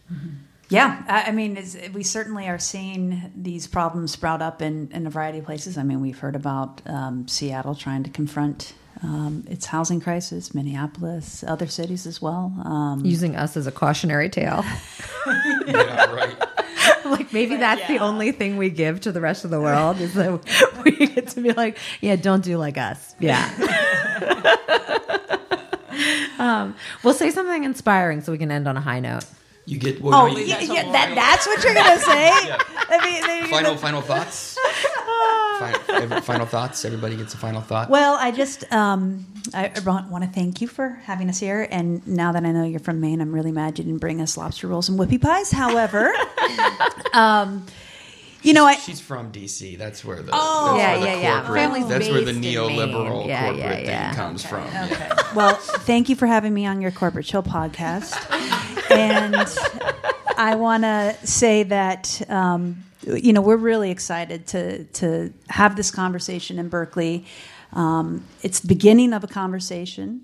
Yeah, I, mean, we certainly are seeing these problems sprout up in, in a variety of places. I mean, we've heard about um, Seattle trying to confront um, its housing crisis, Minneapolis, other cities as well. Um, using us as a cautionary tale. Yeah, right. like maybe that's the only thing we give to the rest of the world is that we get to be like yeah don't do like us. Yeah. Um, we'll say something inspiring so we can end on a high note You get well, oh, no, you- yeah, yeah, that, that's what you're going to say? I mean, they- final final thoughts. final, final thoughts. Everybody gets a final thought. Well, I just um, I want to thank you for having us here. And now that I know you're from Maine, I'm really mad you didn't bring us lobster rolls and whoopie pies. However, um, you know, I, She's from DC. That's where the Oh. Yeah, the yeah, yeah. corporate- Family's that's where the based in neoliberal Yeah, corporate yeah, thing yeah. comes from. Yeah. Okay. Well, thank you for having me on your Corporate Chill podcast. And I want to say that, um, you know, we're really excited to, to have this conversation in Berkeley. Um, it's the beginning of a conversation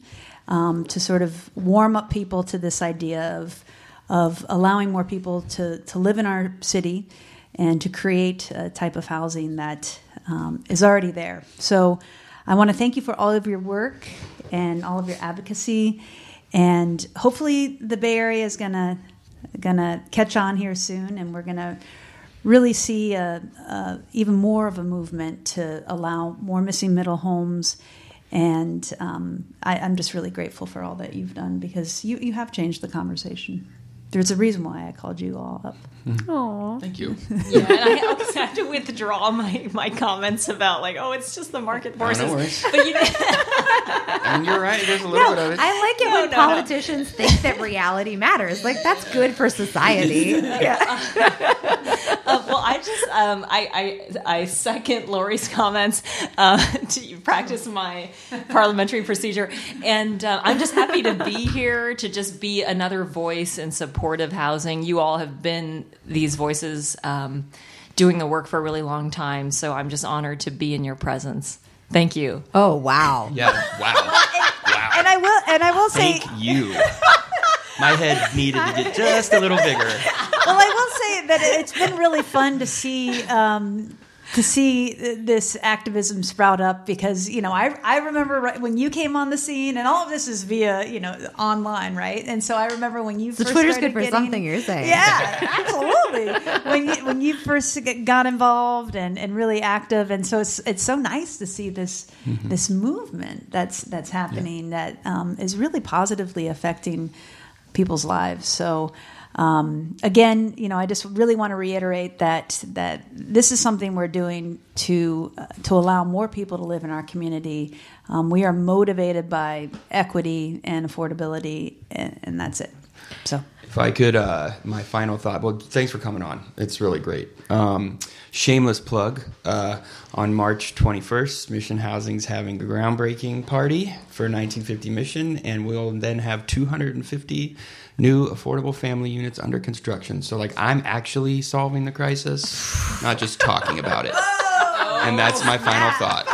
um, to sort of warm up people to this idea of, of allowing more people to, to live in our city and to create a type of housing that um, is already there. So I want to thank you for all of your work and all of your advocacy, and hopefully the Bay Area is gonna gonna catch on here soon, and we're gonna really see a, a, even more of a movement to allow more missing middle homes. And um, I, I'm just really grateful for all that you've done because you, you have changed the conversation. there's a reason why I called you all up. Aw. Thank you. Yeah, and I also have to withdraw my, my comments about like, oh, it's just the market Oh, no forces. worries. but you know, I mean, you're right. There's a little bit of it. I like it No, when no, no. politicians think that reality matters. Like that's good for society. Uh, well, I just um, I, I I second Lori's comments uh, to practice my parliamentary procedure, and uh, I'm just happy to be here to just be another voice in support of housing. You all have been these voices um, doing the work for a really long time, so I'm just honored to be in your presence. Thank you. Oh wow. yeah. Wow. Wow. And I will and I will say Thank you. My head needed to get just a little bigger. well, I will say that it's been really fun to see um, to see this activism sprout up because you know I I remember right when you came on the scene and all of this is via you know online right and so I remember when you So first Twitter's good for getting- something. You're saying. yeah absolutely when you when you first get- got involved and, and really active and so it's it's so nice to see this this movement that's that's happening that um, is really positively affecting people's lives so um, again you know I just really want to reiterate that that this is something we're doing to uh, to allow more people to live in our community um, we are motivated by equity and affordability and, and that's it so If I could, uh, my final thought. Well, thanks for coming on. It's really great. Um, shameless plug. Uh, on March 21st, Mission Housing's having a groundbreaking party for 1950 Mission, and we'll then have 250 new affordable family units under construction. So, like, I'm actually solving the crisis, not just talking about it. And that's my final thought.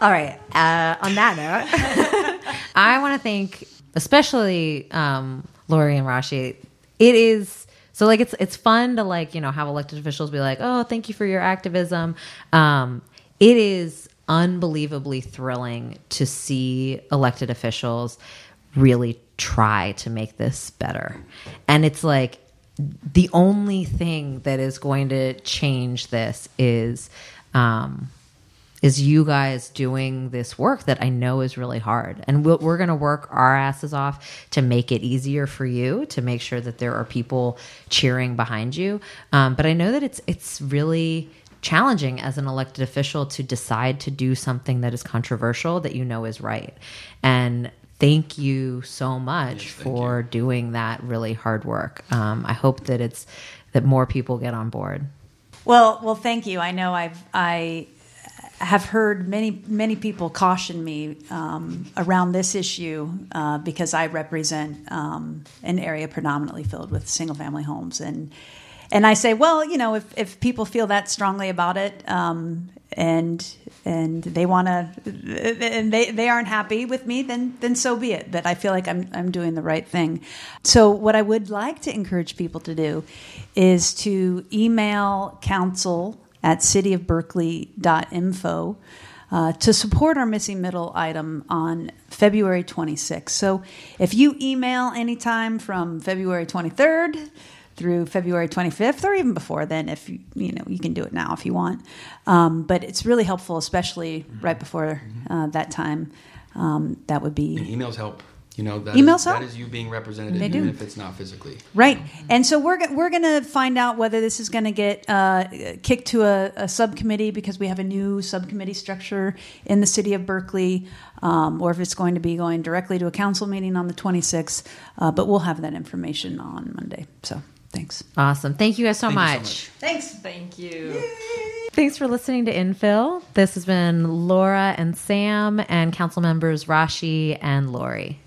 All right. Uh, on that note, I want to thank especially um, Lori and Rashi. It is so like it's it's fun to like you know have elected officials be like, oh, thank you for your activism. Um, it is unbelievably thrilling to see elected officials really try to make this better, and it's like the only thing that is going to change this is. Um, is you guys doing this work that I know is really hard. And we'll, we're going to work our asses off to make it easier for you, to make sure that there are people cheering behind you. Um, but I know that it's it's really challenging as an elected official to decide to do something that is controversial that you know is right. And thank you so much for doing that really hard work. Um, I hope that it's that more people get on board. Well, well, thank you. I know I've I have heard many many people caution me um, around this issue uh, because I represent um, an area predominantly filled with single family homes, and and I say, well, you know, if if people feel that strongly about it, um, and and they want to, and they they aren't happy with me, then then so be it. But I feel like I'm I'm doing the right thing. So what I would like to encourage people to do is to email council at cityofberkeley.info uh, to support our missing middle item on February 26th. So if you email anytime from February 23rd through February 25th, or even before then, if you you know you can do it now if you want. Um, but it's really helpful, especially right before uh, that time. Um, that would be And emails help. You know, that Emails is- that help. is you being represented, They even do. if it's not physically. Right. And so we're, we're going to find out whether this is going to get uh, kicked to a, a subcommittee because we have a new subcommittee structure in the city of Berkeley, um, or if it's going to be going directly to a council meeting on the 26th. Uh, but we'll have that information on Monday. So thanks. Awesome. Thank you guys so Thank you so much. much. Thanks. Thank you. Thanks for listening to Infill. This has been Laura and Sam and council members Rashi and Lori.